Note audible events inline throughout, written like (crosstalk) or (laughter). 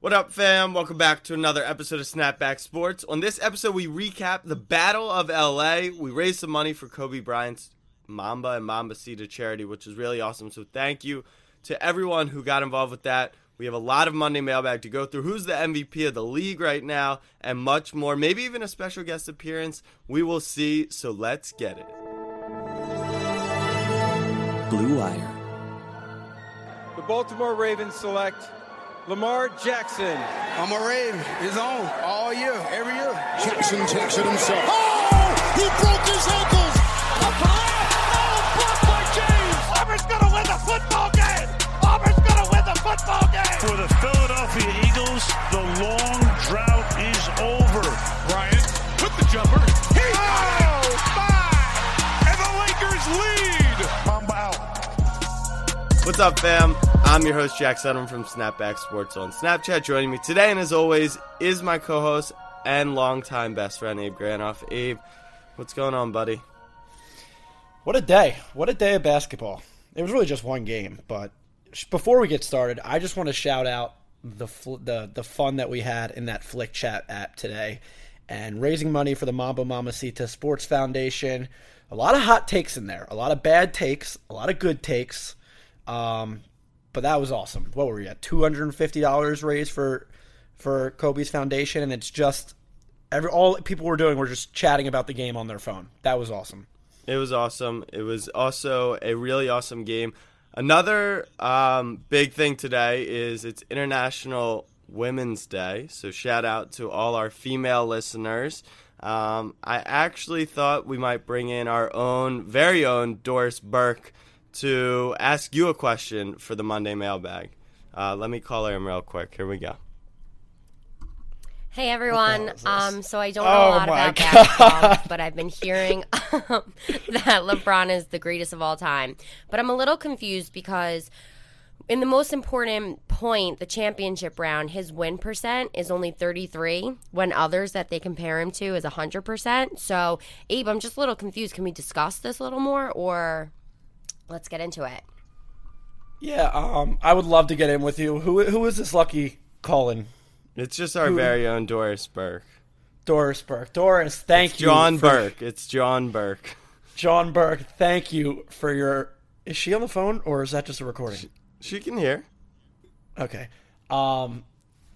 What up, fam? Welcome back to another episode of Snapback Sports. On this episode, we recap the Battle of LA. We raised some money for Kobe Bryant's Mamba and Mambacita charity, which is really awesome. So, thank you to everyone who got involved with that. We have a lot of Monday mailbag to go through. Who's the MVP of the league right now, and much more. Maybe even a special guest appearance. We will see. So, let's get it. Blue Wire. The Baltimore Ravens select Lamar Jackson. I'm a Raven. It's on all year, every year. Jackson takes it himself. Oh! He broke his ankles! A pass! Oh, blocked by James! Auburn's gonna win the football game! Auburn's gonna win the football game! For the Philadelphia Eagles, the long drought is over. Bryant with the jumper. What's up, fam? I'm your host, Jack Sutton from Snapback Sports on Snapchat. Joining me today, and as always, is my co host and longtime best friend, Abe Granoff. Abe, what's going on, buddy? What a day. What a day of basketball. It was really just one game, but before we get started, I just want to shout out the fl- the the fun that we had in that Flick Chat app today and raising money for the Mamba Mambacita Sports Foundation. A lot of hot takes in there, a lot of bad takes, a lot of good takes. Um, but that was awesome. What were we at? Two hundred and fifty dollars raised for for Kobe's foundation, and it's just every all people were doing were just chatting about the game on their phone. That was awesome. It was awesome. It was also a really awesome game. Another um, big thing today is it's International Women's Day, so shout out to all our female listeners. Um, I actually thought we might bring in our own, very own Doris Burke to ask you a question for the Monday mailbag. Uh, let me call him real quick. Here we go. Hey everyone. Um, so I don't know Oh a lot my about basketball, but I've been hearing (laughs) um, that LeBron is the greatest of all time. But I'm a little confused because in the most important point, the championship round, his win percent is only 33, when others that they compare him to is 100%. So, Abe, I'm just a little confused. Can we discuss this a little more, or let's get into it? Yeah, um, I would love to get in with you. Who who is this lucky calling? It's just our very own Doris Burke. Doris Burke. Doris, thank It's you. John for- Burke. It's John Burke. John Burke, thank you for your. Is she on the phone or is that just a recording? She can hear. Okay. Um,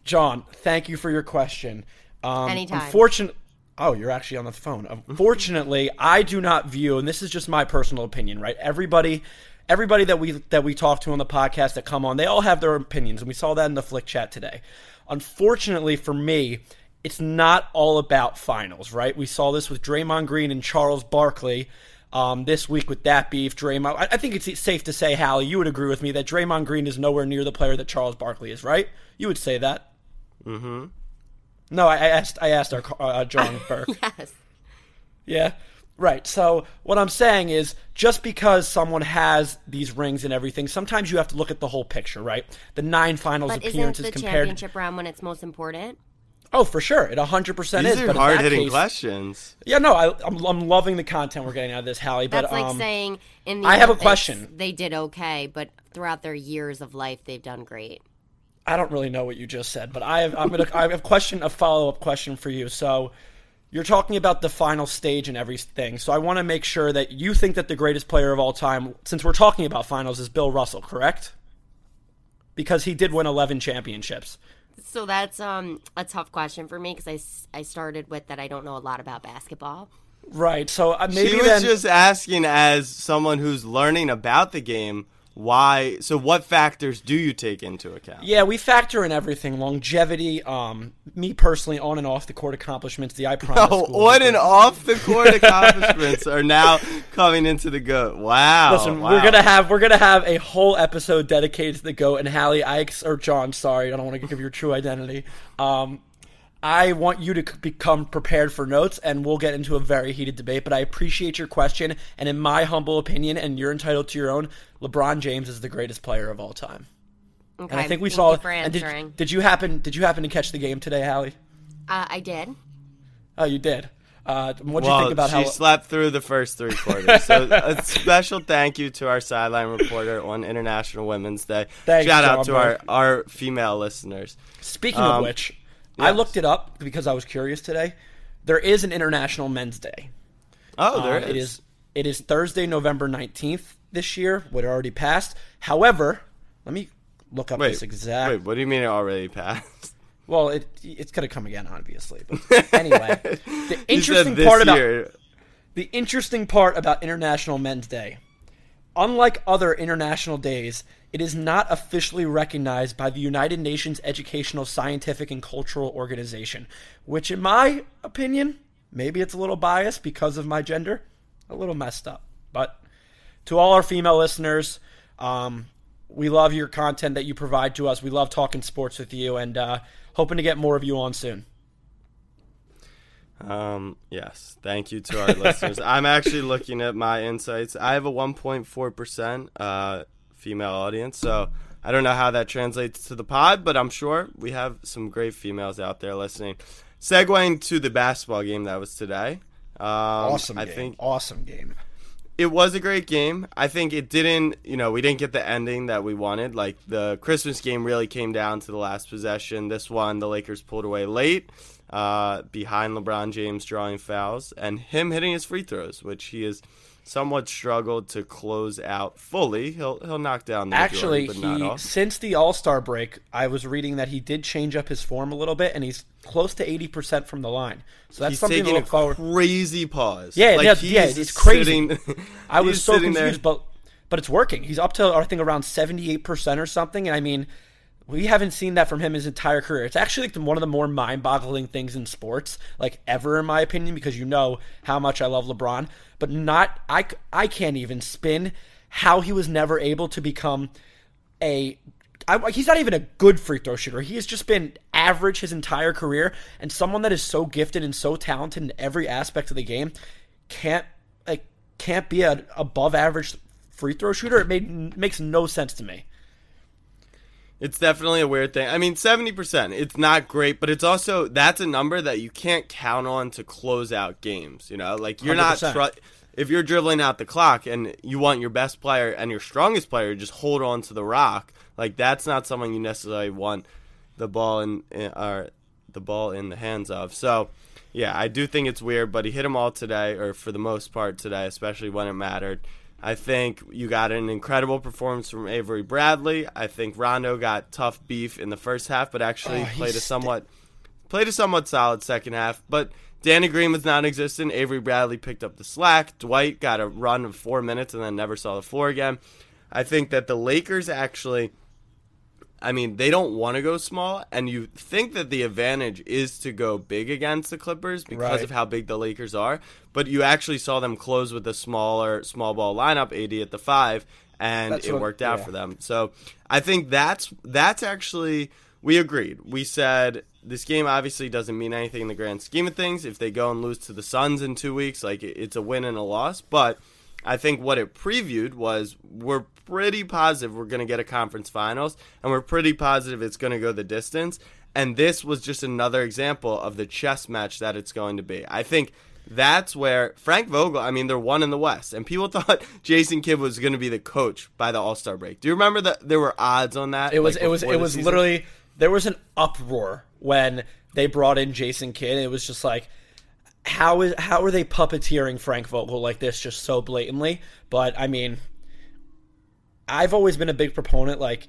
John, thank you for your question. Um, Anytime. Unfortunately, oh, you're actually on the phone. Unfortunately, I do not view, and this is just my personal opinion, right? Everybody, everybody that we that we talk to on the podcast that come on, they all have their opinions, and we saw that in the Flick Chat today. Unfortunately for me, it's not all about finals, right? We saw this with Draymond Green and Charles Barkley. Um, this week with that beef, Draymond. I, I think it's safe to say, Hallie, you would agree with me that Draymond Green is nowhere near the player that Charles Barkley is, right? You would say that. Mm-hmm. No, I, I asked. I asked our uh, John (laughs) Burke. Yes. Yeah. Right. So what I'm saying is just because someone has these rings and everything, sometimes you have to look at the whole picture, right? The nine finals But isn't appearances the compared. championship round when it's most important? Oh, for sure, it 100 percent is. These are hard hitting case- questions. Yeah, no, I, I'm I'm loving the content we're getting out of this, Hallie. But That's like um, saying in the I have a question. They did okay, but throughout their years of life, they've done great. I don't really know what you just said, but I have I'm gonna I have a question, a follow up question for you. So. You're talking about the final stage and everything, so I want to make sure that you think that the greatest player of all time, since we're talking about finals, is Bill Russell, correct? Because he did win 11 championships. So that's um a tough question for me because I, I started with that I don't know a lot about basketball. Right. So uh, maybe she was then just asking as someone who's learning about the game why so what factors do you take into account yeah, we factor in everything: longevity, um, me personally, on and off the court accomplishments, the I promise. (laughs) oh, on and off the court (laughs) accomplishments are now coming into the goat wow Listen, wow. we're gonna have we're gonna have a whole episode dedicated to the goat and Hallie Ikes or John. Sorry, I don't want to give your true identity. Um, I want you to become prepared for notes, and we'll get into a very heated debate. But I appreciate your question, and in my humble opinion, and you're entitled to your own. LeBron James is the greatest player of all time, Okay, and I think we thank saw. you for answering. did, did you happen? Did you happen to catch the game today, Hallie? uh, I did. Oh, you did. Uh, what do you think about she how? She slept through the first three quarters. so (laughs) a special thank you to our sideline reporter on International Women's Day. Thanks, Shout out John to our, our female listeners. Speaking Um, of which, I looked it up because I was curious today. There is an International Men's Day. Oh, there Um, it It is. is. It is Thursday, November nineteenth this year. Would already passed. However, let me look up Wait, this exact. wait, what do you mean it already passed? (laughs) Well, it it's gonna come again, obviously. But (laughs) anyway, the interesting part about year. the interesting part about International Men's Day, unlike other international days, it is not officially recognized by the United Nations Educational, Scientific, and Cultural Organization, which, in my opinion, maybe it's a little biased because of my gender, a little messed up. But to all our female listeners, um, we love your content that you provide to us. We love talking sports with you, and uh, hoping to get more of you on soon. Um, yes, thank you to our listeners. (laughs) I'm actually looking at my insights. I have a 1.4% uh, female audience, so I don't know how that translates to the pod, but I'm sure we have some great females out there listening. Segueing to the basketball game that was today. Um, Awesome I think awesome game. it was a great game. I think it didn't, you know, we didn't get the ending that we wanted. Like the Christmas game really came down to the last possession. This one, the Lakers pulled away late, uh, behind LeBron James drawing fouls and him hitting his free throws, which he has somewhat struggled to close out fully. He'll he'll knock down the Actually, majority, but not he all. since the All Star break, I was reading that he did change up his form a little bit, and he's close to eighty percent from the line. So that's He's something to look forward. crazy pause. Yeah, like yeah, he's yeah, it's crazy. sitting- (laughs) (laughs) I was so sitting there- confused, but but it's working. He's up to I think around seventy eight percent or something. And I mean, we haven't seen that from him his entire career. It's actually like one of the more mind boggling things in sports, like ever in my opinion, because you know how much I love LeBron, but not I I can't even spin how he was never able to become a. I, he's not even a good free throw shooter. He has just been average his entire career, and someone that is so gifted and so talented in every aspect of the game can't like can't be an above average free throw shooter. It made makes no sense to me. It's definitely a weird thing. I mean, 70%, it's not great, but it's also, that's a number that you can't count on to close out games. You know, like you're not, 100%. tr- if you're dribbling out the clock and you want your best player and your strongest player just hold on to the rock, like that's not someone you necessarily want the ball in, in or the ball in the hands of. So, yeah, I do think it's weird, but he hit them all today, or for the most part today, especially when it mattered. I think you got an incredible performance from Avery Bradley. I think Rondo got tough beef in the first half, but actually Oh, played a st- somewhat played a somewhat solid second half. But Danny Green was non-existent. Avery Bradley picked up the slack. Dwight got a run of four minutes and then never saw the floor again. I think that the Lakers actually I mean, they don't want to go small, and you think that the advantage is to go big against the Clippers because Right. of how big the Lakers are. But you actually saw them close with a smaller small ball lineup, AD at the five, and That's it what- worked out yeah. for them. So I think that's that's actually we agreed. We said this game obviously doesn't mean anything in the grand scheme of things. If they go and lose to the Suns in two weeks, like it's a win and a loss, but. I think what it previewed was we're pretty positive we're going to get a conference finals, and we're pretty positive it's going to go the distance. And this was just another example of the chess match that it's going to be. I think that's where Frank Vogel, I mean, they're one in the West, and people (laughs) thought Jason Kidd was going to be the coach by the All Star break. Do you remember that there were odds on that? It was like, it was it was season? literally there was an uproar when they brought in Jason Kidd. It was just like how is how are they puppeteering Frank Vogel like this just so blatantly? But I mean, I've always been a big proponent like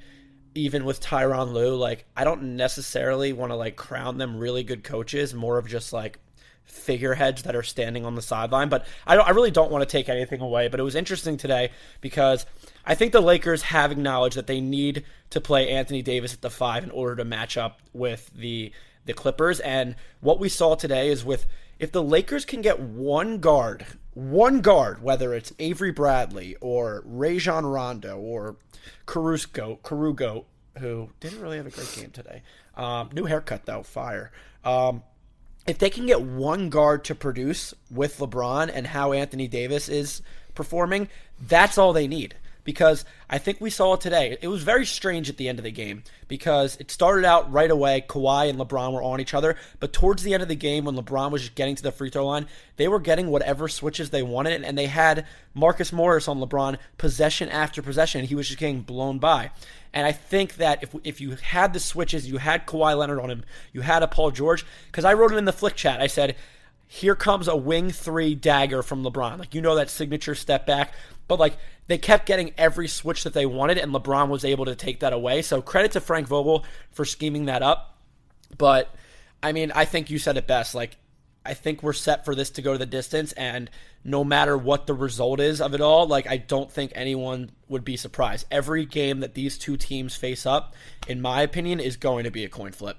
even with Tyron Lue, like I don't necessarily want to like crown them really good coaches, more of just like figureheads that are standing on the sideline. But I, don't, I really don't want to take anything away. But it was interesting today because I think the Lakers have acknowledged that they need to play Anthony Davis at the five in order to match up with the the Clippers. And what we saw today is with if the Lakers can get one guard, one guard, whether it's Avery Bradley or Rajon Rondo or Caruso, Carugo, who didn't really have a great game today. Um, new haircut though, fire. Um, if they can get one guard to produce with LeBron and how Anthony Davis is performing, that's all they need. Because I think we saw it today. It was very strange at the end of the game because it started out right away. Kawhi and LeBron were on each other, but towards the end of the game, when LeBron was just getting to the free throw line, they were getting whatever switches they wanted, and they had Marcus Morris on LeBron possession after possession, he was just getting blown by. And I think that if if you had the switches, you had Kawhi Leonard on him, you had a Paul George, because I wrote it in the flick chat. I said here comes a wing three dagger from LeBron. Like, you know, that signature step back. But, like, they kept getting every switch that they wanted, and LeBron was able to take that away. So, credit to Frank Vogel for scheming that up. But, I mean, I think you said it best. Like, I think we're set for this to go to the distance, and no matter what the result is of it all, like, I don't think anyone would be surprised. Every game that these two teams face up, in my opinion, is going to be a coin flip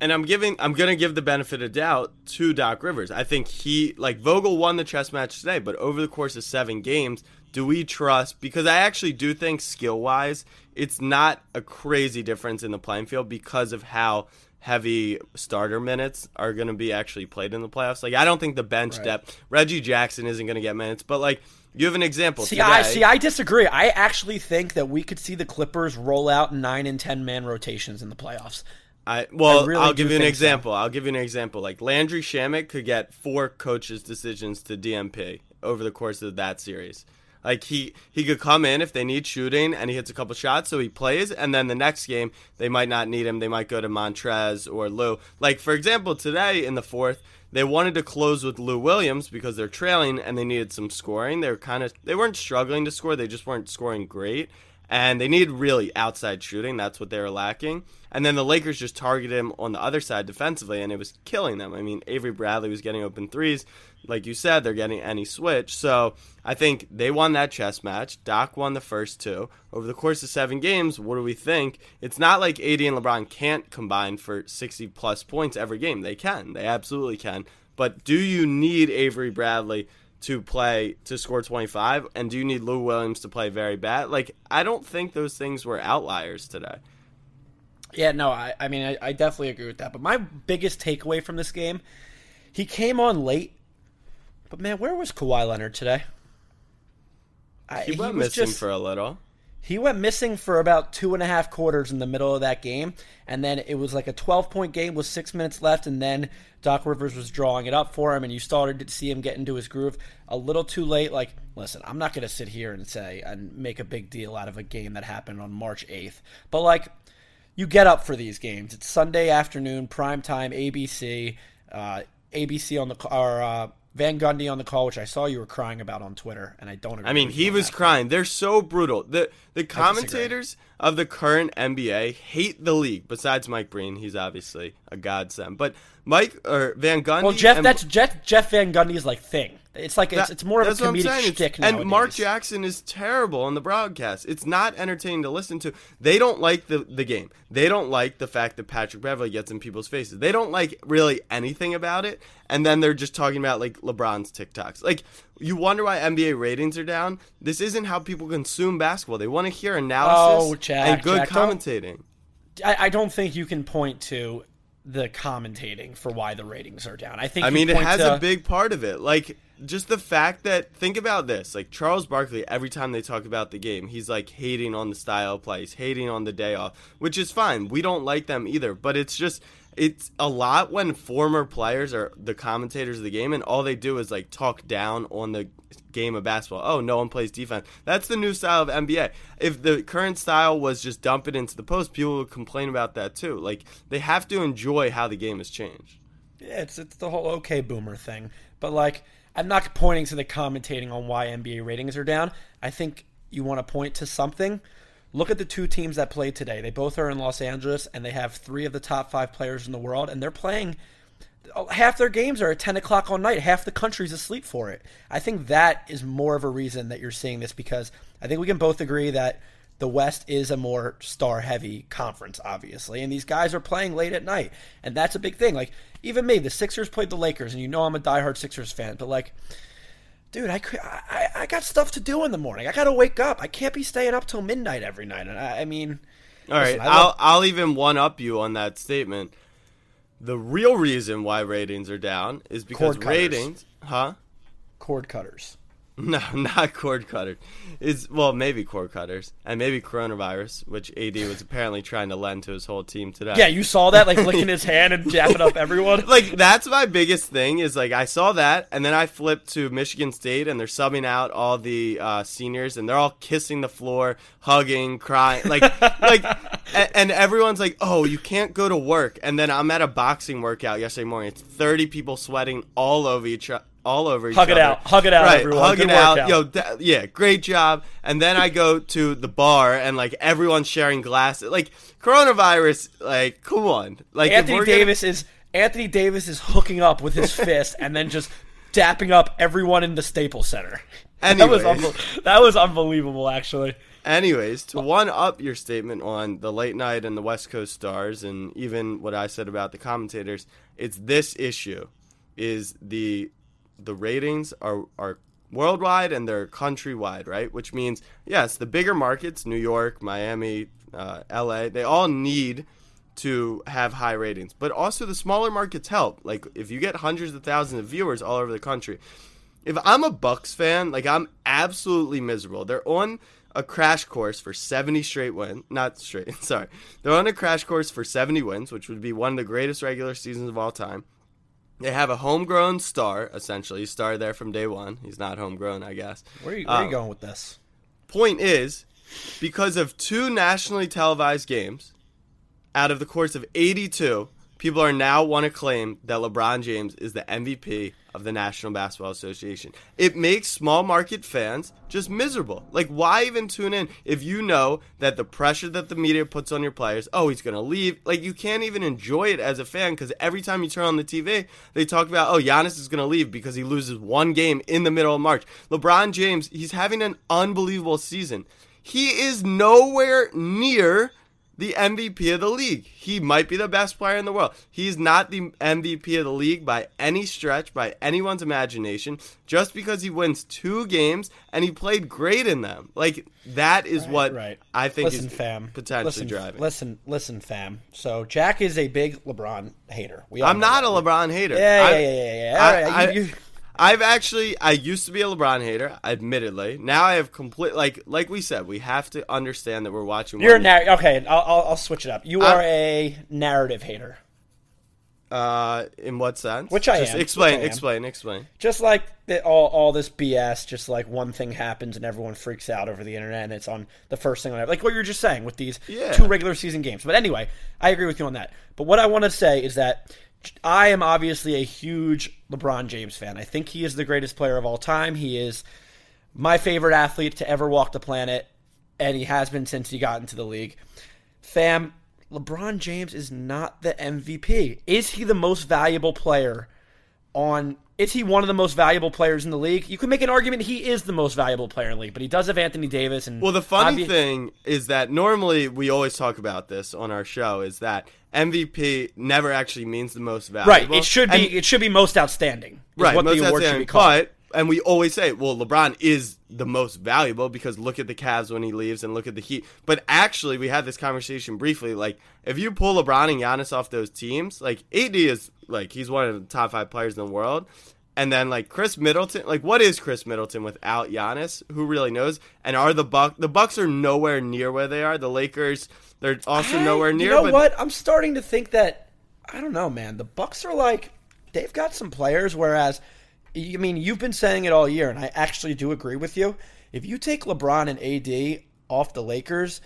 and I'm giving I'm gonna give the benefit of doubt to Doc Rivers. I think he like Vogel won the chess match today, but over the course of seven games, do we trust because I actually do think skill wise, it's not a crazy difference in the playing field because of how heavy starter minutes are going to be actually played in the playoffs. Like I don't think the bench right. depth Reggie Jackson isn't going to get minutes, but like you have an example. See, today. I see. I disagree. I actually think that we could see the Clippers roll out nine and ten man rotations in the playoffs. I well, I really I'll give you an example. So. I'll give you an example. Like Landry Shamet could get four coaches' decisions to DNP over the course of that series. Like he he could come in if they need shooting and he hits a couple shots, so he plays, and then the next game they might not need him. They might go to Montrezl or Lou. Like for example, today in the fourth, they wanted to close with Lou Williams because they're trailing and they needed some scoring. They were kind of they weren't struggling to score, they just weren't scoring great and they needed really outside shooting. That's what they were lacking. And then the Lakers just targeted him on the other side defensively, and it was killing them. I mean, Avery Bradley was getting open threes. Like you said, they're getting any switch. So I think they won that chess match. Doc won the first two. Over the course of seven games, what do we think? It's not like AD and LeBron can't combine for 60 plus points every game. They can. They absolutely can. But do you need Avery Bradley? to play to score 25 and do you need Lou Williams to play very bad? Like I don't think those things were outliers today. Yeah, no, I, I mean I, I definitely agree with that. But my biggest takeaway from this game, he came on late, but man, where was Kawhi Leonard today? I, he went he missing just, for a little. He went missing for about two and a half quarters in the middle of that game, and then it was like a 12 point game with six minutes left, and then Doc Rivers was drawing it up for him, and you started to see him get into his groove a little too late. Like, listen, I'm not going to sit here and say and make a big deal out of a game that happened on March 8th, but like, you get up for these games. It's Sunday afternoon, prime time, ABC, uh, ABC on the or uh, Van Gundy on the call, which I saw you were crying about on Twitter, and I don't. Agree. I mean, he was crying. They're so brutal. the The commentators of the current NBA hate the league. Besides Mike Breen, he's obviously a godsend. But Mike or Van Gundy. Well, Jeff, and, that's Jeff. Jeff Van Gundy's like thing. It's like it's, it's more of a comedic shtick And Mark Jackson is terrible on the broadcast. It's not entertaining to listen to. They don't like the the game. They don't like the fact that Patrick Beverley gets in people's faces. They don't like really anything about it. And then they're just talking about like LeBron's TikToks. Like you wonder why NBA ratings are down. This isn't how people consume basketball. They want to hear analysis oh, Jack, and good Jack, commentating. I, I don't think you can point to the commentating for why the ratings are down. I think. I mean, it has to... a big part of it. Like just the fact that think about this like charles barkley every time they talk about the game he's like hating on the style of play he's hating on the day off which is fine we don't like them either but it's just it's a lot when former players are the commentators of the game and all they do is like talk down on the game of basketball. Oh no one plays defense. That's the new style of nba if the current style was just dump it into the post people would complain about that too. Like they have to enjoy how the game has changed. Yeah it's it's the whole okay boomer thing. But like I'm not pointing to the commentating on why NBA ratings are down. I think you want to point to something. Look at the two teams that played today. They both are in Los Angeles, and they have three of the top five players in the world, and they're playing. Oh, half their games are at 10 o'clock all night. Half the country's asleep for it. I think that is more of a reason that you're seeing this because I think we can both agree that the West is a more star heavy conference, obviously, and these guys are playing late at night, and that's a big thing. Like even me, the Sixers played the Lakers, and you know I'm a diehard Sixers fan, but like, dude, I I, I got stuff to do in the morning. I got to wake up. I can't be staying up till midnight every night. And I, I mean, all listen, right, I'll I'll even one up you on that statement. The real reason why ratings are down is because ratings, huh? Cord cutters. (laughs) No, not cord cutters. It's well, maybe cord cutters and maybe coronavirus, which AD was apparently trying to lend to his whole team today. Yeah, you saw that, like licking his (laughs) hand and japping up everyone. (laughs) like that's my biggest thing is like I saw that and then I flipped to Michigan State and they're subbing out all the uh, seniors and they're all kissing the floor, hugging, crying, like like, and, and everyone's like, "Oh, you can't go to work." And then I'm at a boxing workout yesterday morning. It's 30 people sweating all over each other all over each Hug other. it out. Hug it out, Right, everyone. hug Good it out. Yo, th- yeah, great job. And then I go to the bar and like everyone's sharing glasses. Like coronavirus, like come on. Like Anthony we're gonna- Davis is Anthony Davis is hooking up with his fist and then just dapping up everyone in the Staples Center. (laughs) That was that was unbelievable, actually. Anyways, to one up your statement on the late night and the West Coast stars, and even what I said about the commentators, it's this issue: is the the ratings are are worldwide and they're countrywide, right? Which means yes, the bigger markets, New York, Miami, uh, L.A., they all need to have high ratings, but also the smaller markets help. Like if you get hundreds of thousands of viewers all over the country, if I'm a Bucks fan, like I'm absolutely miserable. They're on a crash course for 70 straight wins. Not straight, (laughs) sorry. They're on a crash course for 70 wins, which would be one of the greatest regular seasons of all time. They have a homegrown star, essentially. He started there from day one. He's not homegrown, I guess. Where are you, where are you Um, going with this? Point is, because of two nationally televised games, out of the course of 82, people are now want to claim that LeBron James is the MVP of the National Basketball Association. It makes small market fans just miserable. Like, why even tune in if you know that the pressure that the media puts on your players, oh, he's going to leave? Like, you can't even enjoy it as a fan because every time you turn on the TV, they talk about, oh, Giannis is going to leave because he loses one game in the middle of March. LeBron James, he's having an unbelievable season. He is nowhere near the MVP of the league. He might be the best player in the world. He's not the MVP of the league by any stretch, by anyone's imagination, just because he wins two games and he played great in them. Like that is what right. I think listen, is fam. potentially listen, driving. Listen, listen, fam. So Jack is a big LeBron hater. We I'm know not a. LeBron hater. Yeah, yeah, yeah, yeah. yeah. I- All right, I- you- you- I've actually I used to be a LeBron hater, admittedly. Now I have complete like like we said, we have to understand that we're watching. You're narr- okay. I'll, I'll, I'll switch it up. You I'm- are a narrative hater, Uh, in what sense? Which I Just am, Explain, I am. explain, explain. just like the, all all this BS. Just like one thing happens and everyone freaks out over the internet, and it's on the first thing on like what you're just saying with these Yeah. two regular season games. But anyway, I agree with you on that. But what I want to say is that I am obviously a huge LeBron James fan. I think he is the greatest player of all time. He is my favorite athlete to ever walk the planet, and he has been since he got into the league. Fam, LeBron James is not the MVP. Is he the most valuable player on is he one of the most valuable players in the league? You could make an argument he is the most valuable player in the league, but he does have Anthony Davis and Well, the funny obvi- thing is that normally we always talk about this on our show is that MVP never actually means the most valuable. Right, it should be And- it should be most outstanding. is right. what most the award should outstanding, be called. But and we always say, well, LeBron is the most valuable because look at the Cavs when he leaves and look at the Heat. But actually, we had this conversation briefly. Like, if you pull LeBron and Giannis off those teams, like AD is like he's one of the top five players in the world. And then like Khris Middleton, like what is Khris Middleton without Giannis? Who really knows? And are the Buck the Bucks are nowhere near where they are. The Lakers, they're also I- nowhere near. You know but what? I'm starting to think that I don't know, man. The Bucks are like they've got some players, whereas I mean you've been saying it all year, and I actually do agree with you. If you take LeBron and AD off the Lakers,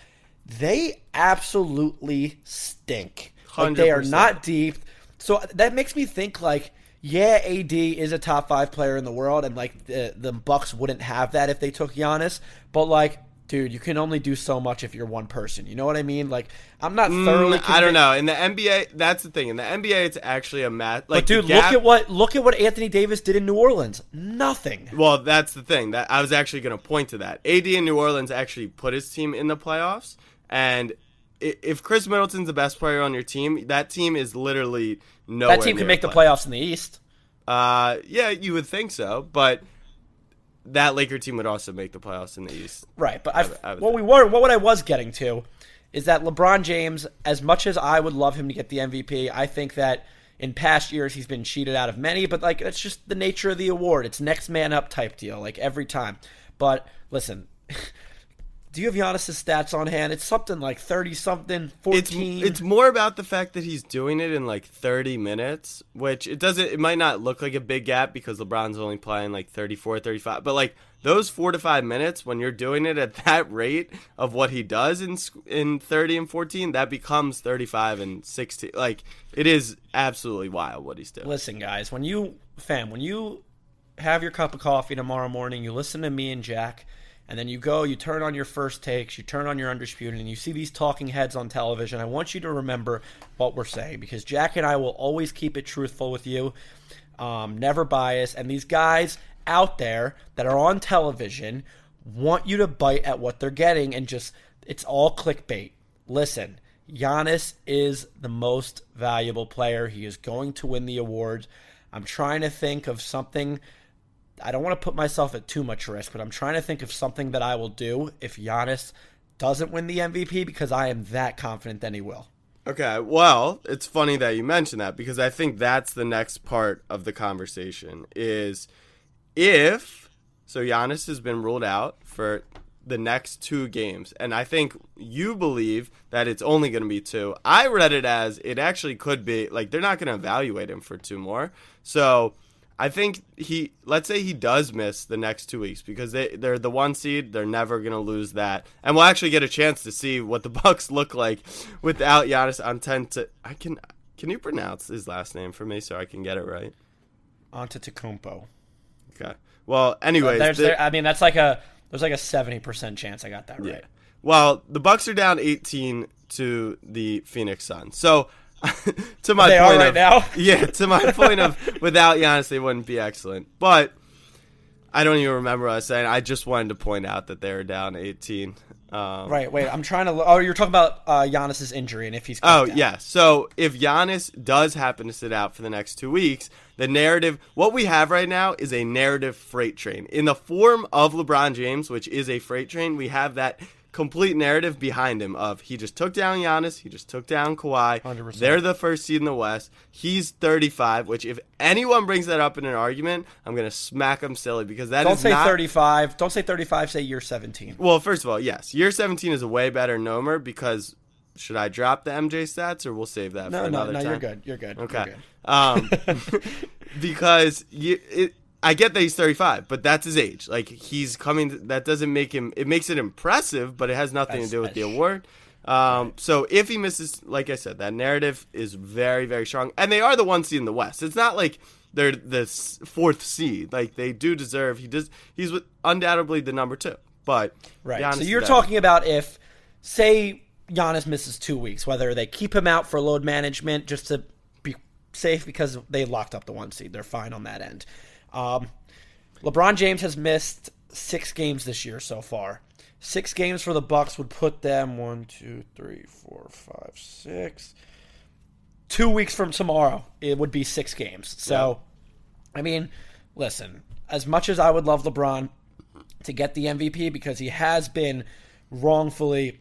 they absolutely stink. Like they are not deep. So uh, that makes me think like. Yeah, AD is a top five player in the world, and like the the Bucks wouldn't have that if they took Giannis. But like, dude, you can only do so much if you're one person. You know what I mean? Like, I'm not thoroughly. Mm, I don't know. In the NBA, that's the thing. In the NBA, it's actually a match. Like, But dude, gap- look at what look at what Anthony Davis did in New Orleans. Nothing. Well, that's the thing. That I was actually going to point to that. AD in New Orleans actually put his team in the playoffs, and if Khris Middleton's the best player on your team, that team is literally nowhere. that team can make the play- playoffs in the East. Uh, yeah, you would think so, but that Laker team would also make the playoffs in the East. Right, but I, I would what we were, what I was getting to, is that LeBron James, as much as I would love him to get the MVP, I think that In past years, he's been cheated out of many, but like that's just the nature of the award. It's next man up type deal, like every time. But listen, (laughs) do you have Giannis's stats on hand? It's something like thirty something, It's fourteen. it's more about the fact that he's doing it in like 30 minutes, which it doesn't it might not look like a big gap because LeBron's only playing like 34, 35, but like those 4 to 5 minutes when you're doing it at (laughs) that rate of what he does in in 30 and 14, that becomes 35 and 16. Like it is absolutely wild what he's doing. Listen, guys, when you fam, when you have your cup of coffee tomorrow morning, you listen to me and Jack, and then you go, you turn on your first takes, you turn on your undisputed, and you see these talking heads on television. I want you to remember what we're saying because Jack and I will always keep it truthful with you, um, never bias. And these guys out there that are on television want you to bite at what they're getting and just it's all clickbait. Listen, Giannis is the most valuable player. He is going to win the award. I'm trying to think of something. I don't want to put myself at too much risk, but I'm trying to think of something that I will do if Giannis doesn't win the MVP because I am that confident that he will. Okay, well, it's funny that you mentioned that because I think that's the next part of the conversation is if so Giannis has been ruled out for the next two games and I think you believe that it's only going to be two. I read it as it actually could be like they're not going to evaluate him for two more. So I think he let's say he does miss the next two weeks because they they're the one seed. They're never gonna lose that, and we'll actually get a chance to see what the (laughs) Bucks look like without Giannis on ten. To I can can you pronounce his last name for me so I can get it right? Antetokounmpo. Okay. Well, anyways, There's, the- there, I mean, that's like a there's like a seventy percent chance I got that right. Yeah. Well, the Bucks are down 18 to the Phoenix Suns. So, (laughs) to my They point are right of, now? (laughs) yeah, to my point of without Giannis, they wouldn't be excellent. But I don't even remember what I was saying. I just wanted to point out that they were down 18. Um, Right. Wait, I'm trying to. lo- Oh, you're talking about uh, Giannis's injury and if he's. Oh out. yeah. So if Giannis does happen to sit out for the next two weeks, the narrative, what we have right now, is a narrative freight train in the form of LeBron James, which is a freight train. We have that complete narrative behind him of he just took down Giannis, he just took down Kawhi. 100%. They're the first seed in the West. He's 35. Which if anyone brings that up in an argument, I'm gonna smack them silly because that Don't say not, 35. Don't say 35. Say year 17. well, first of all, yes, year 17 is a way better number because should I drop the MJ stats or we'll save that No, for no, another no. time? You're good. You're good. Okay. You're good. Um, (laughs) (laughs) because you, it, I get that he's 35, but that's his age. Like he's coming. That doesn't make him. It makes it impressive, but it has nothing That's- to do with the award. Um, So if he misses, like I said, that narrative is very, very strong, and they are the one seed in the West. It's not like they're the fourth seed. Like they do deserve. He does. He's undoubtedly the number two. But Right. So you're talking about if, say, Giannis misses two weeks, whether they keep him out for load management just to be safe because they locked up the one seed. They're fine on that end. Um, LeBron James has missed six games this year so far. Six games for the Bucks would put them one, two, three, four, five, six. Two weeks from tomorrow, it would be six games. So, I mean, listen. As much as I would love LeBron to get the MVP because he has been wrongfully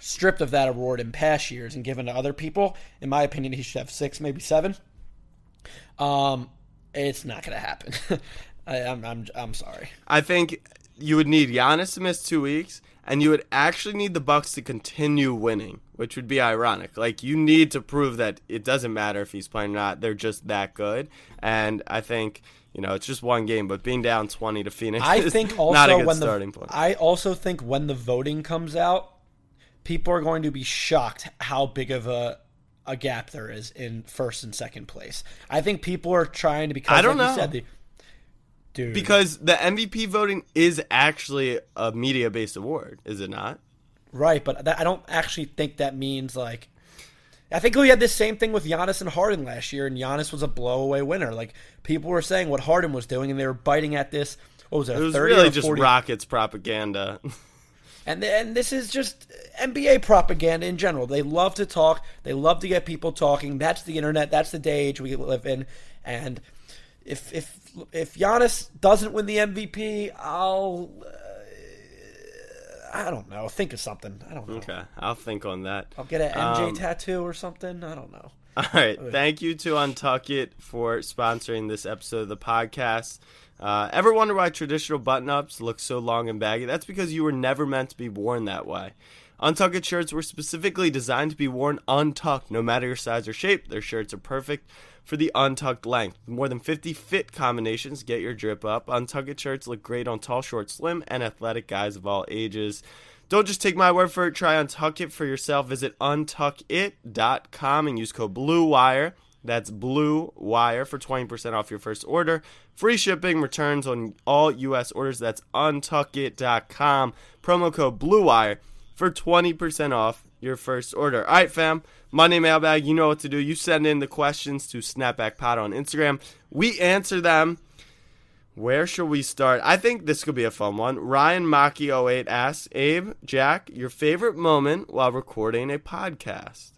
stripped of that award in past years and given to other people. In my opinion, he should have six, maybe seven. Um, it's not going to happen. (laughs) I, I'm, I'm, I'm sorry. I think you would need Giannis to miss two weeks, and you would actually need the Bucks to continue winning, which would be ironic. Like you need to prove that it doesn't matter if he's playing or not; they're just that good. And I think you know it's just one game, but being down twenty to Phoenix, I is think also (laughs) not a good when starting the point. I also think when the voting comes out, people are going to be shocked how big of a a gap there is in first and second place. I think people are trying to because I don't like know. you said, the, dude. because the MVP voting is actually a media-based award, is it not? Right, but that, I don't actually think that means like. I think we had the same thing with Giannis and Harden last year, and Giannis was a blowaway winner. Like people were saying what Harden was doing, and they were biting at this. What was it? It was really just Rockets propaganda. (laughs) And and this is just NBA propaganda in general. They love to talk. They love to get people talking. That's the internet. That's the day age we live in. And if if if Giannis doesn't win the MVP, I'll uh, I don't know. Think of something. I don't know. okay, I'll think on that. I'll get an MJ Um, tattoo or something. I don't know. All right. Thank you to Untuck It for sponsoring this episode of the podcast. Uh, ever wonder why traditional button ups look so long and baggy? That's because you were never meant to be worn that way. Untucked shirts were specifically designed to be worn untucked, no matter your size or shape. Their shirts are perfect for the untucked length. More than 50 fit combinations get your drip up. Untucked shirts look great on tall, short, slim, and athletic guys of all ages. Don't just take my word for it. Try Untuck It for yourself. Visit untuckit.com and use code BLUEWIRE. That's Blue Wire for 20% off your first order. Free shipping, returns on all U.S. orders. That's untuckit.com. Promo code Blue Wire for 20% off your first order. All right, fam. Monday mailbag. You know what to do. You send in the questions to Snapback Pod on Instagram. We answer them. Where shall we start? I think this could be a fun one. Ryan Maki08 asks, Abe, Jack, your favorite moment while recording a podcast?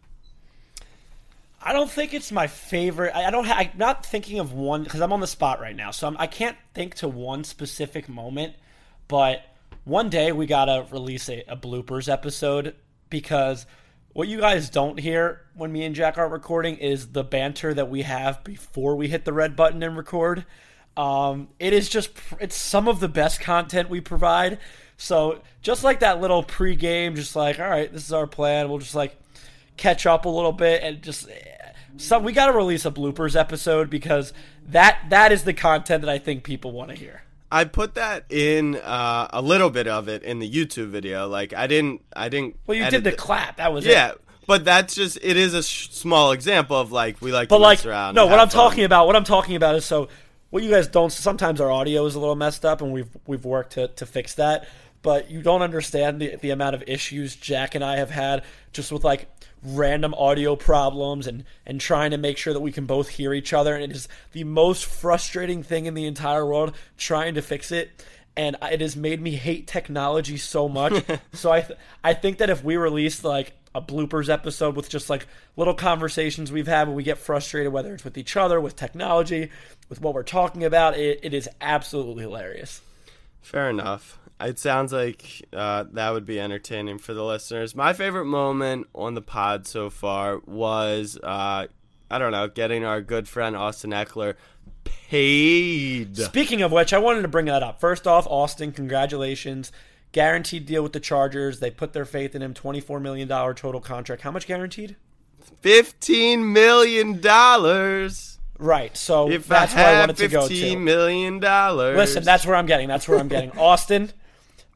I don't think it's my favorite. I, don't. Ha- I'm not thinking of one because I'm on the spot right now, so I'm, I can not think to one specific moment. But one day we gotta release a, a bloopers episode because what you guys don't hear when me and Jack are recording is the banter that we have before we hit the red button and record. Um, it is just it's some of the best content we provide. So just like that little pregame, just like all right, this is our plan. We'll just like catch up a little bit and just some we got to release a bloopers episode because that that is the content that I think people want to hear. I put that in uh, a little bit of it in the YouTube video. Like I didn't, I didn't. Well, you did the clap. That was yeah. It. But that's just it is a sh- small example of like we like but to like, mess around. No, what I'm fun. talking about, what I'm talking about is so what you guys don't. Sometimes our audio is a little messed up, and we've we've worked to to fix that. But you don't understand the the amount of issues Jack and I have had just with like random audio problems and and trying to make sure that we can both hear each other. And it is the most frustrating thing in the entire world trying to fix it. And it has made me hate technology so much. (laughs) So i th- i think that if we released like a bloopers episode with just like little conversations we've had when we get frustrated whether it's with each other with technology with what we're talking about it, it is absolutely hilarious. Fair enough. It sounds like uh, that would be entertaining for the listeners. My favorite moment on the pod so far was, uh, I don't know, getting our good friend Austin Ekeler paid. Speaking of which, I wanted to bring that up. First off, Austin, congratulations. Guaranteed deal with the Chargers. They put their faith in him. $24 million total contract. How much guaranteed? Fifteen million dollars. Right. So If that's I where I wanted to go fifteen to. million dollars, Listen, that's where I'm getting. That's where I'm getting. (laughs) Austin,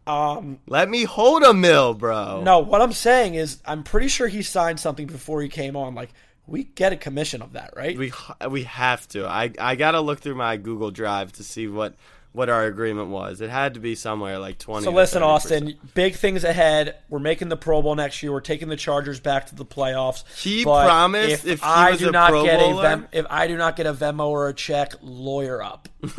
um, let me hold a mill, bro. no, what I'm saying is I'm pretty sure he signed something before he came on. Like, we get a commission of that, right? we we have to. I I gotta look through my Google Drive to see what what our agreement was. It had to be somewhere like twenty. So listen, 30%. Austin, big things ahead. We're making the Pro Bowl next year. We're taking the Chargers back to the playoffs. He But promised if he I was do a not Pro get Bowler- a Vem, if I do not get a Venmo or a check, lawyer up. (laughs)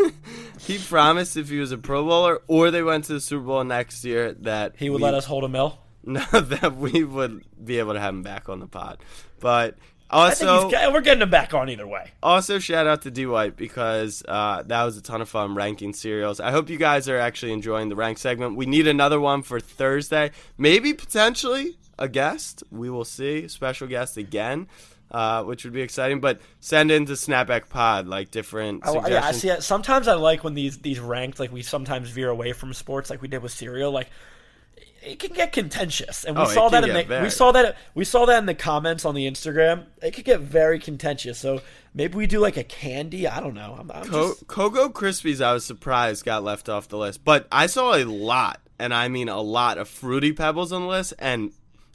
He promised if he was a Pro Bowler or they went to the Super Bowl next year that He would we- let us hold a mill. (laughs) No, that we would be able to have him back on the pod. But also, he's, we're getting him back on either way. also shout out to D White because uh, that was a ton of fun ranking cereals. I hope you guys are actually enjoying the rank segment. We need another one for Thursday, maybe potentially a guest. We will see special guest again. Uh, which would be exciting, but send in to Snapback Pod like different I, suggestions. yeah, I see. It. Sometimes I like when these these ranked like we sometimes veer away from sports, like we did with cereal. Like it can get contentious, and we Oh, saw that in the we saw that we saw that in the comments on the Instagram. It could get very contentious. So maybe we do like a candy. I don't know. I'm, I'm Co- just, Cocoa Krispies, I was surprised got left off the list, but I saw a lot, and I mean a lot of Fruity Pebbles on the list, and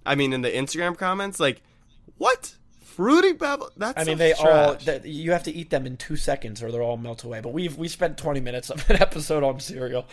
I mean in the Instagram comments, like, what Fruity Pebbles? That's I mean, some they all trash. that you have to eat them in two seconds, or they'll all melt away. But we've we spent twenty minutes of an (laughs) episode on cereal,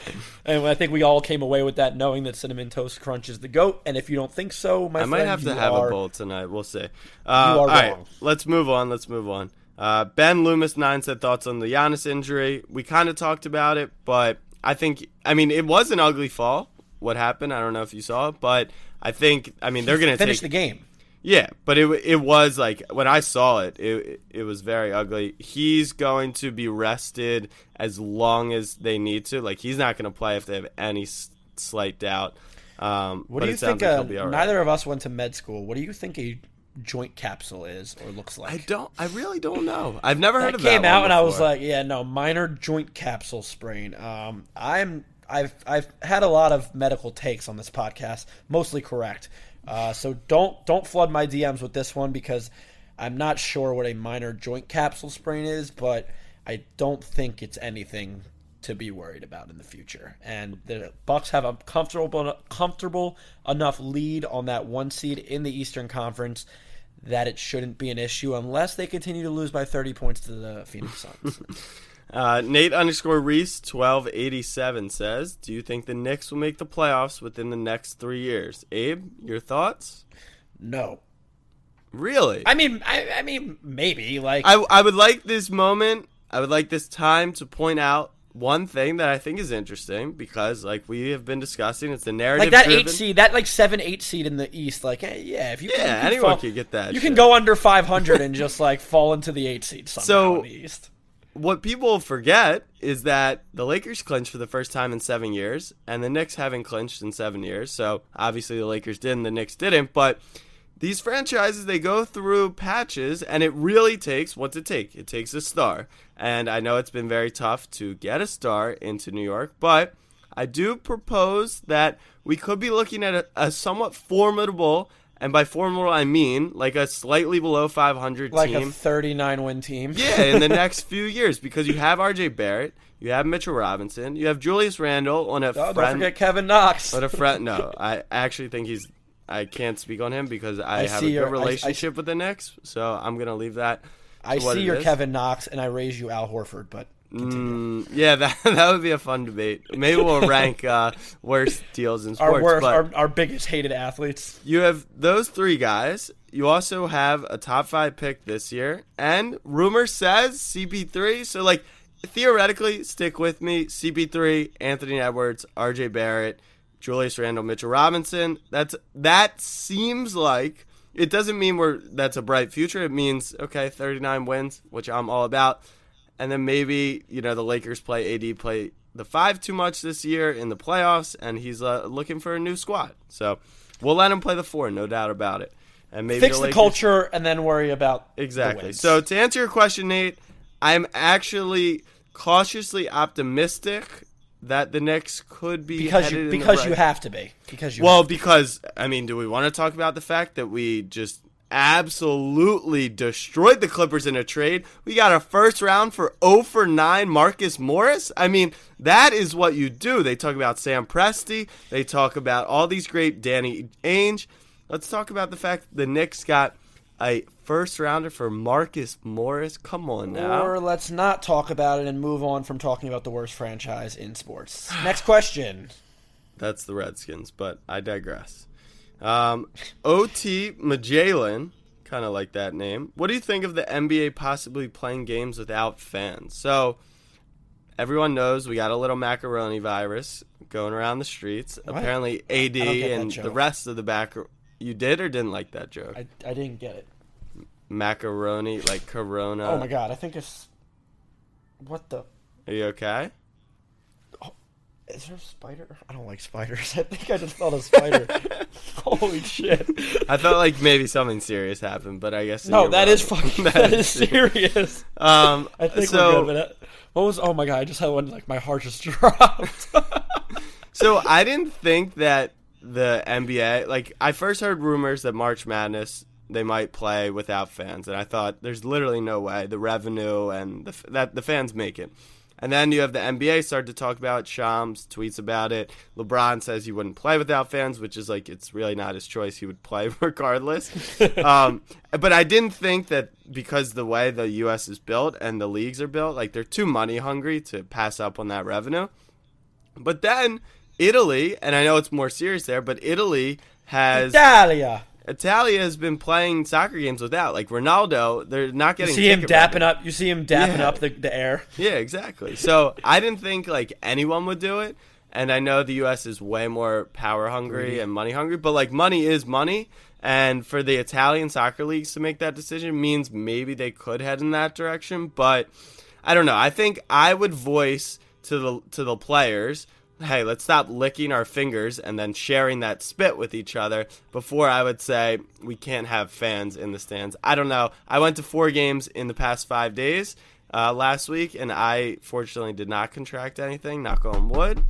and I think we all came away with that knowing that cinnamon toast crunch is the goat. And if you don't think so, my I might friend, have to have are, a bowl tonight. We'll see. Uh, You are all right, wrong. let's move on. Let's move on. Uh, ben Loomis nine said thoughts on the Giannis injury. We kind of talked about it, but I think I mean it was an ugly fall. What happened? I don't know if you saw it, but I think I mean they're gonna finish take the game. Yeah, but it it was like when I saw it, it it was very ugly. He's going to be rested as long as they need to. Like he's not going to play if they have any s- slight doubt. Um, What do you think? like uh, he'll be all right. neither of us went to med school. What do you think a joint capsule is or looks like? I don't. I really don't know. I've never heard of that came that. out one and I was like, yeah, no, minor joint capsule sprain. Um, I'm I've I've had a lot of medical takes on this podcast, mostly correct. Uh, so don't don't flood my DMs with this one because I'm not sure what a minor joint capsule sprain is, but I don't think it's anything to be worried about in the future. And the Bucks have a comfortable comfortable enough lead on that one seed in the Eastern Conference that it shouldn't be an issue unless they continue to lose by 30 points to the Phoenix Suns. (laughs) Uh, Nate underscore Reese twelve eighty seven says, "Do you think the Knicks will make the playoffs within the next three years?" Abe, your thoughts? no. Really? I mean, I, I mean, maybe like I, I would like this moment. I would like this time to point out one thing that I think is interesting because, like we have been discussing, it's the narrative. like that driven. eight seed, that like seven eight seed in the East. Like, hey, yeah, if you Yeah, can, you anyone fall- could get that You shit. can go under 500 and just like fall into the eight seed somehow So- in the East. What people forget is that the Lakers clinched for the first time in seven years, and the Knicks haven't clinched in seven years. So obviously the Lakers did, and the Knicks didn't. But these franchises they go through patches, and it really takes what's it take? It takes a star, and I know it's been very tough to get a star into New York, but I do propose that we could be looking at a, a somewhat formidable. And by formidable, I mean like a slightly below 500 Like team. a 39 win team. (laughs) Yeah, in the (laughs) next few years because you have RJ Barrett, you have Mitchell Robinson, you have Julius Randle on a Oh, don't forget Kevin Knox. on a friend. (laughs) No, I actually think he's. I can't speak on him because I, I have see a your- good I- I- relationship with the Knicks, so I'm gonna leave that. I see your is. Kevin Knox, and I raise you Al Horford, but Mm, yeah, (laughs) that that would be a fun debate. Maybe we'll (laughs) rank uh, worst deals in sports. our worst, our, our biggest hated athletes. you have those three guys. You also have a top five pick this year, and rumor says CP3. So, like, theoretically, stick with me: CP3, Anthony Edwards, R.J. Barrett, Julius Randle, Mitchell Robinson. That's that seems like it doesn't mean we're that's a bright future. It means okay, 39 wins, which I'm all about, and then maybe you know the Lakers play AD play the five too much this year in the playoffs, and he's uh, looking for a new squad. So we'll let him play the four, no doubt about it. And maybe Fix the, Lakers- culture and then worry about the Exactly. So to answer your question, Nate, I'm actually cautiously optimistic that the Knicks could be because you the because right- you have to be because you Well, have to. because I mean, do we want to talk about the fact that we just absolutely destroyed the Clippers in a trade? We got a first round for 0 for 9 Marcus Morris. I mean, that is what you do. They talk about Sam Presti, they talk about all these great Danny Ainge. Let's talk about the fact the Knicks got a first rounder for Marcus Morris. Come on now. Or let's not talk about it and move on from talking about the worst franchise in sports. Next question. That's the Redskins, but I digress. Um, OT Magellan, kind of like that name. What do you think of the NBA possibly playing games without fans? So, everyone knows we got a little macaroni virus going around the streets. Apparently, AD I don't get that and the rest of the back. You did or didn't like that joke? I, I didn't get it. Macaroni, like Corona. oh my god, I think it's what the Are you okay? Is there a spider? I don't like spiders. (laughs) I think I just felt a spider. (laughs) Holy shit! I felt like maybe something serious happened, but I guess No, (laughs) that is wrong. fucking. that is serious. Um, I think so, we're good. But what was? Oh my god! I just had one. Like my heart just dropped. So I didn't think that the NBA, like I first heard rumors that March Madness they might play without fans, and I thought there's literally no way the revenue and the, that the fans make it. And then you have the NBA start to talk about it. Shams tweets about it. LeBron says he wouldn't play without fans, which is like it's really not his choice. He would play (laughs) regardless. (laughs) um, but I didn't think that because the way the U.S. is built and the leagues are built, like they're too money hungry to pass up on that revenue. But then Italy, and I know it's more serious there, but Italy has Dahlia. Italia has been playing soccer games without like Ronaldo. They're not You getting. see him dapping revenue. up. You see him dapping Yeah. up the, the air. Yeah, exactly. So I didn't think like anyone would do it, and I know the U.S. is way more power hungry mm-hmm. and money hungry, but like money is money. And for the Italian soccer leagues to make that decision means maybe they could head in that direction, but I don't know. I think I would voice to the to the players hey, let's stop licking our fingers and then sharing that spit with each other before I would say we can't have fans in the stands. I don't know. I went to four games in the past five days uh, last week, and I fortunately did not contract anything, knock on wood.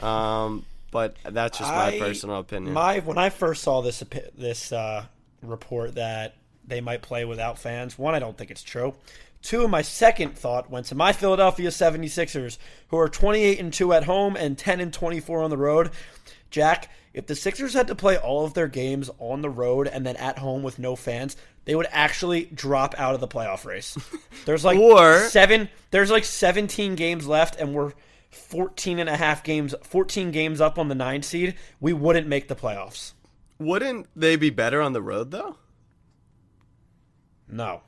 Um, but that's just my I- personal opinion. My when I first saw this this uh, report that they might play without fans, one, I don't think it's true. Two, of my second thought went to my Philadelphia 76ers, who are 28 and 2 at home and 10 and 24 on the road. Jack, if the Sixers had to play all of their games on the road and then at home with no fans, they would actually drop out of the playoff race. (laughs) There's like Or- seven there's like 17 games left and we're 14 and a half games 14 games up on the 9 seed. We wouldn't make the playoffs. Wouldn't they be better on the road though? No.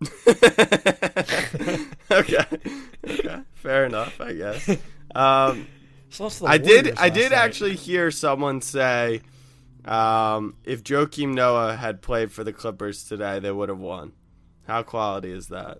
(laughs) okay. okay. Fair enough, I guess. Um, I did. I did night. actually hear someone say, um, if Joakim Noah had played for the Clippers today, they would have won. How quality is that?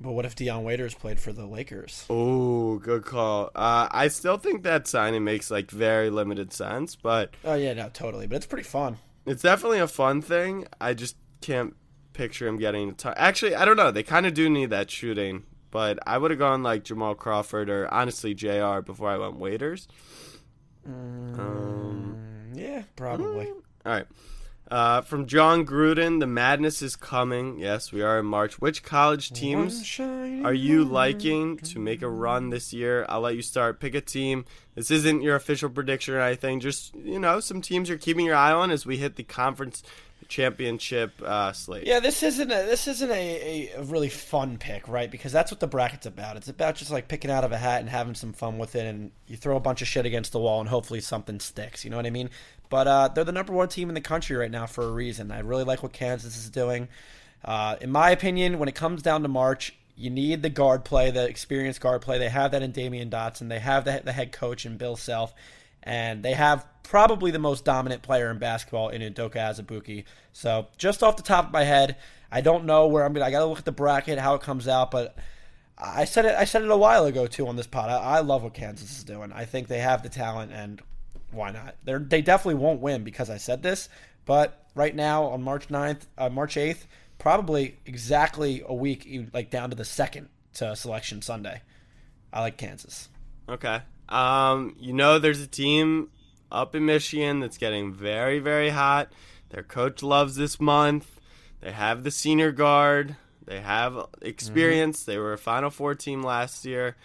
But what if Dion Waiters played for the Lakers? Oh, good call. Uh, I still think that signing makes like very limited sense, but Oh yeah, no, totally. But it's pretty fun. it's definitely a fun thing. I just can't picture him getting. Actually, I don't know. They kind of do need that shooting, but I would have gone like Jamal Crawford or honestly Jr. before I went Waiters. Um, Yeah, probably. All right. Uh, from John Gruden, the madness is coming. Yes, we are in March. Which college teams are you liking to make a run this year? I'll let you start. Pick a team. This isn't your official prediction or anything. Just you know, some teams you're keeping your eye on as we hit the conference championship uh, slate. Yeah, this isn't a, this isn't a, a, really fun pick, right? Because that's what the bracket's about. It's about just like picking out of a hat and having some fun with it, and you throw a bunch of shit against the wall, and hopefully something sticks. You know what I mean? But uh, they're the number one team in the country right now for a reason. I really like what Kansas is doing. Uh, in my opinion, when it comes down to March, you need the guard play, the experienced guard play. They have that in Damian Dotson. They have the, the head coach in Bill Self, and they have probably the most dominant player in basketball in Udoka Azubuike. So just off the top of my head, I don't know where I'm gonna. I got to look at the bracket, how it comes out, but. I said it. I said it a while ago too on this pod. I, I love what Kansas is doing. I think they have the talent, and why not? They they definitely won't win because I said this. But right now on March 9th, uh, March eighth, probably exactly a week, like down to the second to Selection Sunday. I like Kansas. Okay. Um, you know, there's a team up in Michigan that's getting very, very hot. Their coach loves this month. They have the senior guard. They have experience. They were a Final Four team last year.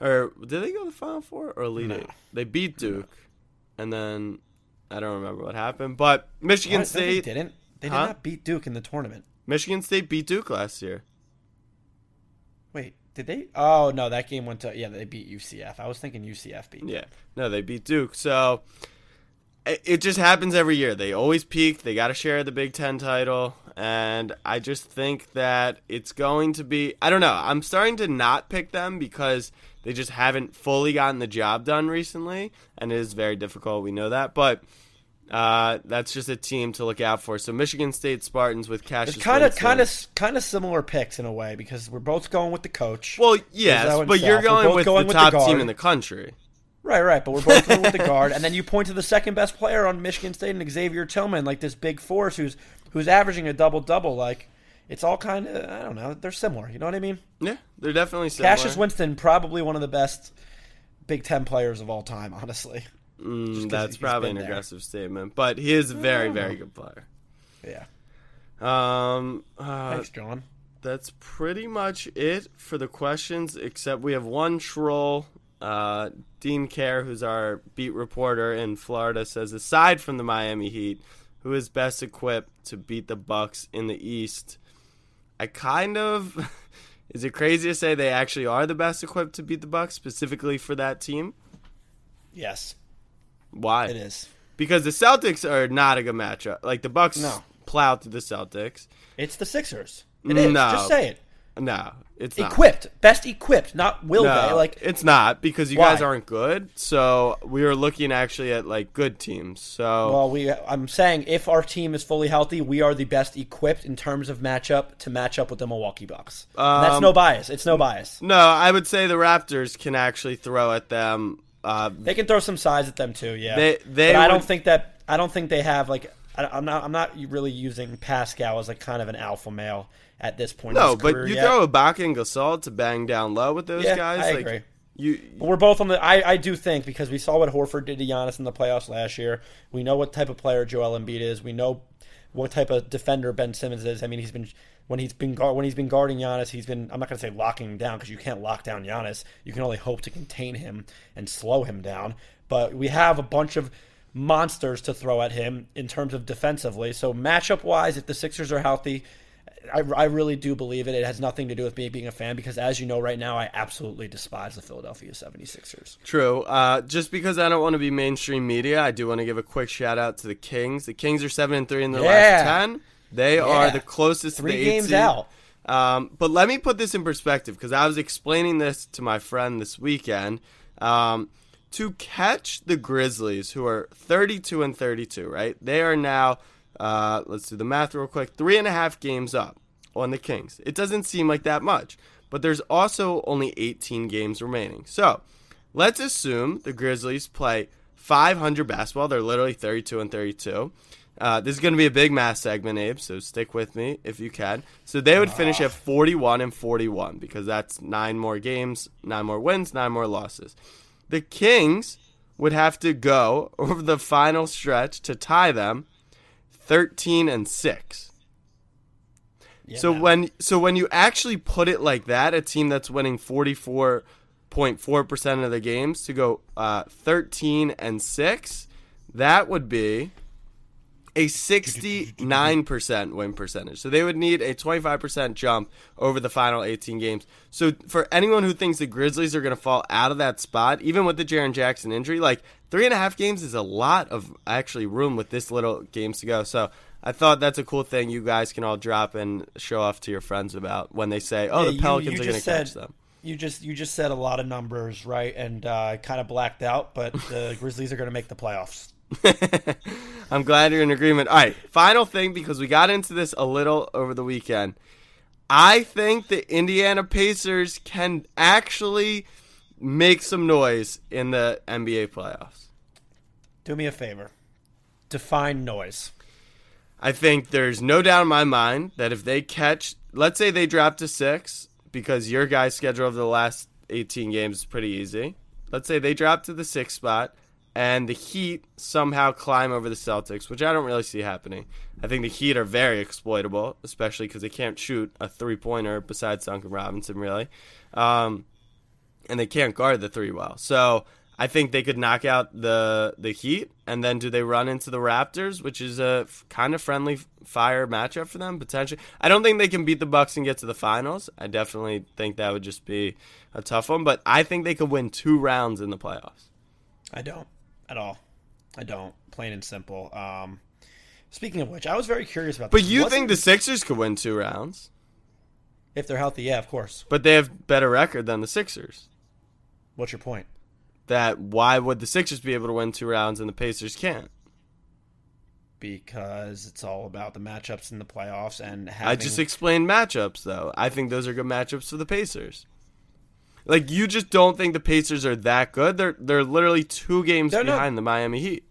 Or did they go to the Final Four or Elite Eight? They beat Duke, and then I don't remember what happened. But Michigan What? No, they State didn't. They did Huh? not beat Duke in the tournament. Michigan State beat Duke last year. Wait, did they? Oh no, that game went to yeah. They beat UCF. I was thinking UCF beat. Yeah. No, they beat Duke. So it, it just happens every year. They always peak. They got to share the Big Ten title. And I just think that it's going to be. I don't know. I'm starting to not pick them because they just haven't fully gotten the job done recently. And it is very difficult. We know that. But. Uh, that's just a team to look out for. So Michigan State Spartans with Cassius It's kind of kind of kind of similar picks in a way because we're both going with the coach. Well, yes, but you're going with going the with top the team in the country. Right, right. But we're both going with the guard, (laughs) and then you point to the second best player on Michigan State, and Xavier Tillman, like this big force who's who's averaging a double double. Like it's all kind of I don't know. They're similar. You know what I mean? Yeah, they're definitely similar. Cassius Winston, probably one of the best Big Ten players of all time. Honestly, Mm, 'cause that's probably an there. aggressive statement, but he is a very, very good player. yeah. Um, uh, Thanks, John. that's pretty much it for the questions, except we have one troll. Uh, Dean Kerr, who's our beat reporter in Florida, says aside from the Miami Heat, who is best equipped to beat the Bucks in the East? I kind of (laughs) is it crazy to say they actually are the best equipped to beat the Bucks specifically for that team? Yes, Why? it is. because the Celtics are not a good matchup. Like the Bucks No. plow through the Celtics. It's the Sixers. It is. No. Just say it. No, it's not. Equipped, best equipped, not will No, they? Like it's not because you Why? guys aren't good. So we are looking actually at like good teams. So Well, we I'm saying if our team is fully healthy, we are the best equipped in terms of matchup to match up with the Milwaukee Bucks. And that's Um, no bias. It's no bias. no, I would say the Raptors can actually throw at them. Uh, They can throw some size at them too. Yeah, They- they but I don't think that I don't think they have like I, I'm not I'm not really using Pascal as like kind of an alpha male at this point. in no, but you yet. throw Ibaka and Gasol to bang down low with those Yeah, guys. I like, agree. You But we're both on the. I, I do think because we saw what Horford did to Giannis in the playoffs last year. We know what type of player Joel Embiid is. We know what type of defender Ben Simmons is. I mean, he's been when he's been guard, when he's been guarding Giannis, he's been. I'm not going to say locking him down because you can't lock down Giannis. You can only hope to contain him and slow him down. But we have a bunch of monsters to throw at him in terms of defensively. So matchup wise, if the Sixers are healthy. I, I really do believe it. It has nothing to do with me being a fan because, as you know, right now, I absolutely despise the Philadelphia 76ers. True. Uh, just because I don't want to be mainstream media, I do want to give a quick shout out to the Kings. The Kings are seven and three in their Yeah. last ten. They are the closest Three to the eight games seed. out. Um, but let me put this in perspective because I was explaining this to my friend this weekend. Um, to catch the Grizzlies, who are 32 and 32, right? They are now, uh, let's do the math real quick, three and a half games up on the Kings. It doesn't seem like that much, but there's also only 18 games remaining. So let's assume the Grizzlies play 500 basketball. They're literally 32 and 32. Uh, this is going to be a big math segment, Abe, so stick with me if you can. So they would finish at 41 and 41 because that's nine more games, nine more wins, nine more losses. The Kings would have to go (laughs) over the final stretch to tie them 13 and 6. so when so when you actually put it like that, a team that's winning 44.4% of the games to go uh, 13 and 6, that would be a 69% win percentage. So they would need a 25% jump over the final 18 games. So for anyone who thinks the Grizzlies are going to fall out of that spot, even with the Jaren Jackson injury, like three and a half games is a lot of actually room with this little games to go. So I thought that's a cool thing you guys can all drop and show off to your friends about when they say, "Oh, Yeah, the Pelicans you are going to catch them." You just you just said a lot of numbers, right? And uh, kind of blacked out, but the (laughs) Grizzlies are going to make the playoffs. (laughs) I'm glad you're in agreement. All right, final thing because we got into this a little over the weekend. I think the Indiana Pacers can actually make some noise in the NBA playoffs. Do me a favor. Define noise. I think there's no doubt in my mind that if they catch, let's say they drop to six, because your guys' schedule over the last 18 games is pretty easy. Let's say they drop to the sixth spot, and the Heat somehow climb over the Celtics, which I don't really see happening. I think the Heat are very exploitable, especially because they can't shoot a three pointer besides Duncan Robinson, really. Um, and they can't guard the three well. So I think they could knock out the the Heat, and then do they run into the Raptors, which is a f- kind of friendly fire matchup for them potentially. I don't think they can beat the Bucks and get to the finals. I definitely think that would just be a tough one, but I think they could win two rounds in the playoffs. I don't at all. I don't. Plain and simple. Um, speaking of which, I was very curious about. But this. you Wasn't- think the Sixers could win two rounds? if they're healthy? Yeah, of course. But they have better record than the Sixers. What's your point? That why would the Sixers be able to win two rounds and the Pacers can't? Because it's all about the matchups in the playoffs and having. I just explained matchups though. I think those are good matchups for the Pacers. Like you just don't think the Pacers are that good. They're they're literally two games They're not- behind the Miami Heat.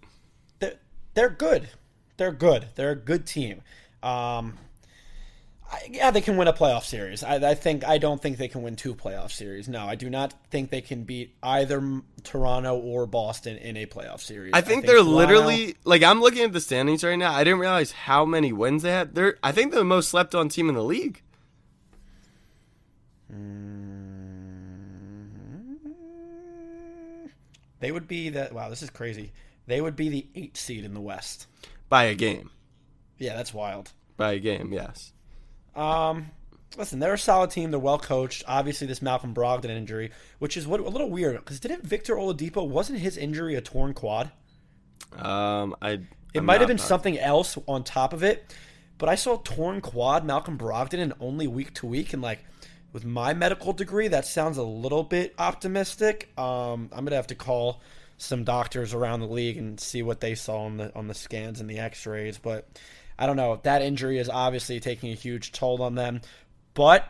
they're, they're good. They're good. They're a good team. Um, I, yeah, they can win a playoff series. I, I think. I don't think they can win two playoff series. No, I do not think they can beat either Toronto or Boston in a playoff series. I think, they're Toronto- literally like I'm looking at the standings right now. I didn't realize how many wins they had. They're I think they're the most slept on team in the league. They would be the Wow, this is crazy. They would be the eight seed in the West. By a game. Yeah, that's wild. By a game, yes. Um, listen, they're a solid team. They're well coached. Obviously, this Malcolm Brogdon injury, which is what a little weird because didn't Victor Oladipo wasn't his injury a torn quad? Um I It I'm might have been positive. something else on top of it, but I saw torn quad Malcolm Brogdon and only week to week, and like with my medical degree, that sounds a little bit optimistic. Um, I'm gonna have to call some doctors around the league and see what they saw on the on the scans and the X-rays. But I don't know. That injury is obviously taking a huge toll on them. But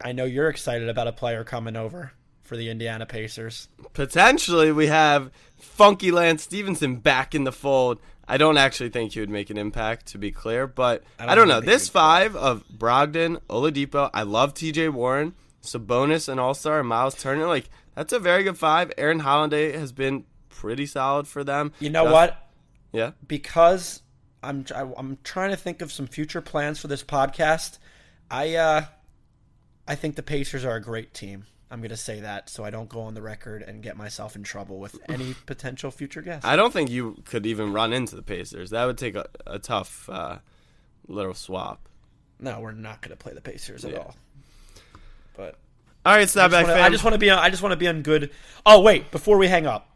I know you're excited about a player coming over for the Indiana Pacers. Potentially, we have Funky Lance Stephenson back in the fold. I don't actually think he would make an impact, to be clear, but I don't, I don't know. This five of Brogdon, Oladipo, I love T.J. Warren, Sabonis, and All Star, Myles Turner. Like that's a very good five. Aaron Holiday has been pretty solid for them. You know Just- what? Yeah. because I'm I- I'm trying to think of some future plans for this podcast. I uh I think the Pacers are a great team. I'm going to say that so I don't go on the record and get myself in trouble with any (laughs) potential future guests. I don't think you could even run into the Pacers. That would take a, a tough uh, little swap. no, we're not going to play the Pacers at Yeah. all. But All right, I back wanna- I just want to be on, I just want to be on good. Oh wait, before we hang up,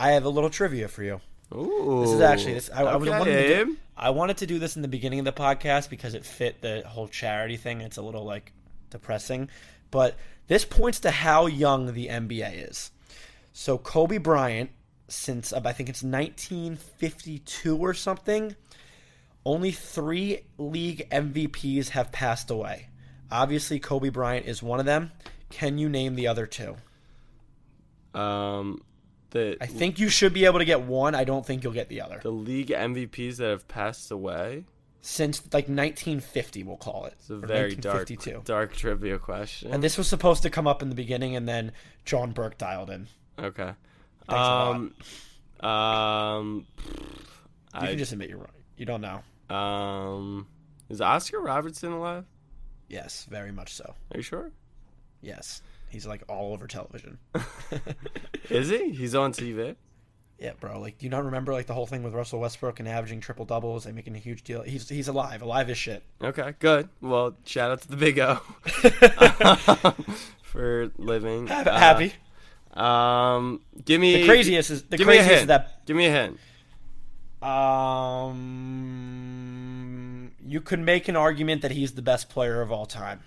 I have a little trivia for you. Ooh. This is actually this. I, I was Okay, wanted to do, I wanted to do this in the beginning of the podcast because it fit the whole charity thing. It's a little like depressing, but this points to how young the NBA is. So Kobe Bryant, since uh, I think it's 1952 or something, only three league MVPs have passed away. Obviously, Kobe Bryant is one of them. Can you name the other two? Um, the I think you should be able to get one. I don't think you'll get the other. the league MVPs that have passed away. Since like 1950, we'll call it. It's a very dark, dark trivia question. And this was supposed to come up in the beginning, and then John Burke dialed in. okay. Um, um, You I can just admit you're wrong. You don't know. um, is Oscar Robertson alive? Yes, very much so. Are you sure? Yes, he's like all over television. (laughs) Is he? He's on TV. Yeah, bro. Like, do you not remember like the whole thing with Russell Westbrook and averaging triple doubles and making a huge deal? He's he's alive, alive as shit. Okay, good. Well, shout out to the Big O (laughs) for living. Uh, Happy. Um, give me The craziest is the give me a craziest hint. is that Give me a hint. um you could make an argument that he's the best player of all time.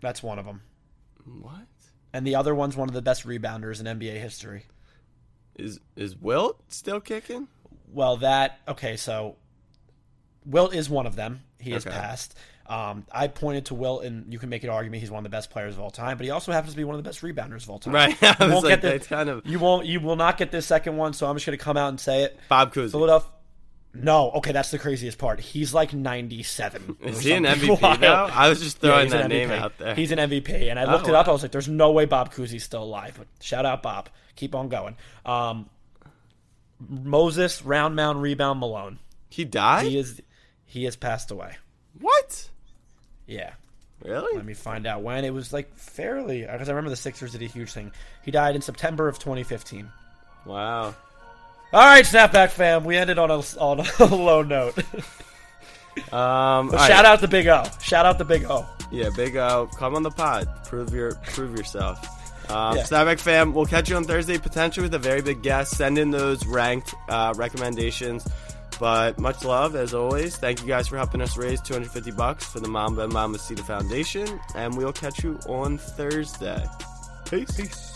That's one of them. What And the other one's one of the best rebounders in NBA history. is is Wilt still kicking? Well, that okay. So Wilt is one of them. He has Okay. passed. Um, I pointed to Wilt, and you can make an argument he's one of the best players of all time, but he also happens to be one of the best rebounders of all time. Right. (laughs) You I was won't like, get kind of You won't. You will not get this second one. So I'm just going to come out and say it. Bob Cousy. Philadelphia. No, okay, that's the craziest part. He's like 97. (laughs) Is he an MVP (laughs) wild. though? I was just throwing an that name MVP. out there. He's an MVP, and I looked Oh, it up. wow. I was like, "There's no way Bob Cousy's still alive." But shout out Bob. Keep on going. Um, Moses round mound rebound Malone. he died. He is. He has passed away. what? Yeah. Really? Let me find out when. It was like fairly because I remember the Sixers did a huge thing. He died in September of 2015. Wow. All right, snapback fam. We ended on a on a (laughs) low note. Um, But shout right. out to Big O. Shout out to Big O. Yeah, Big O, come on the pod. Prove your prove yourself. Um, Yeah. Snapback fam, we'll catch you on Thursday, potentially with a very big guest. Send in those ranked uh, recommendations. But much love as always. Thank you guys for helping us raise 250 bucks for the Mamba and Mambacita Foundation, and we'll catch you on Thursday. Peace. Peace.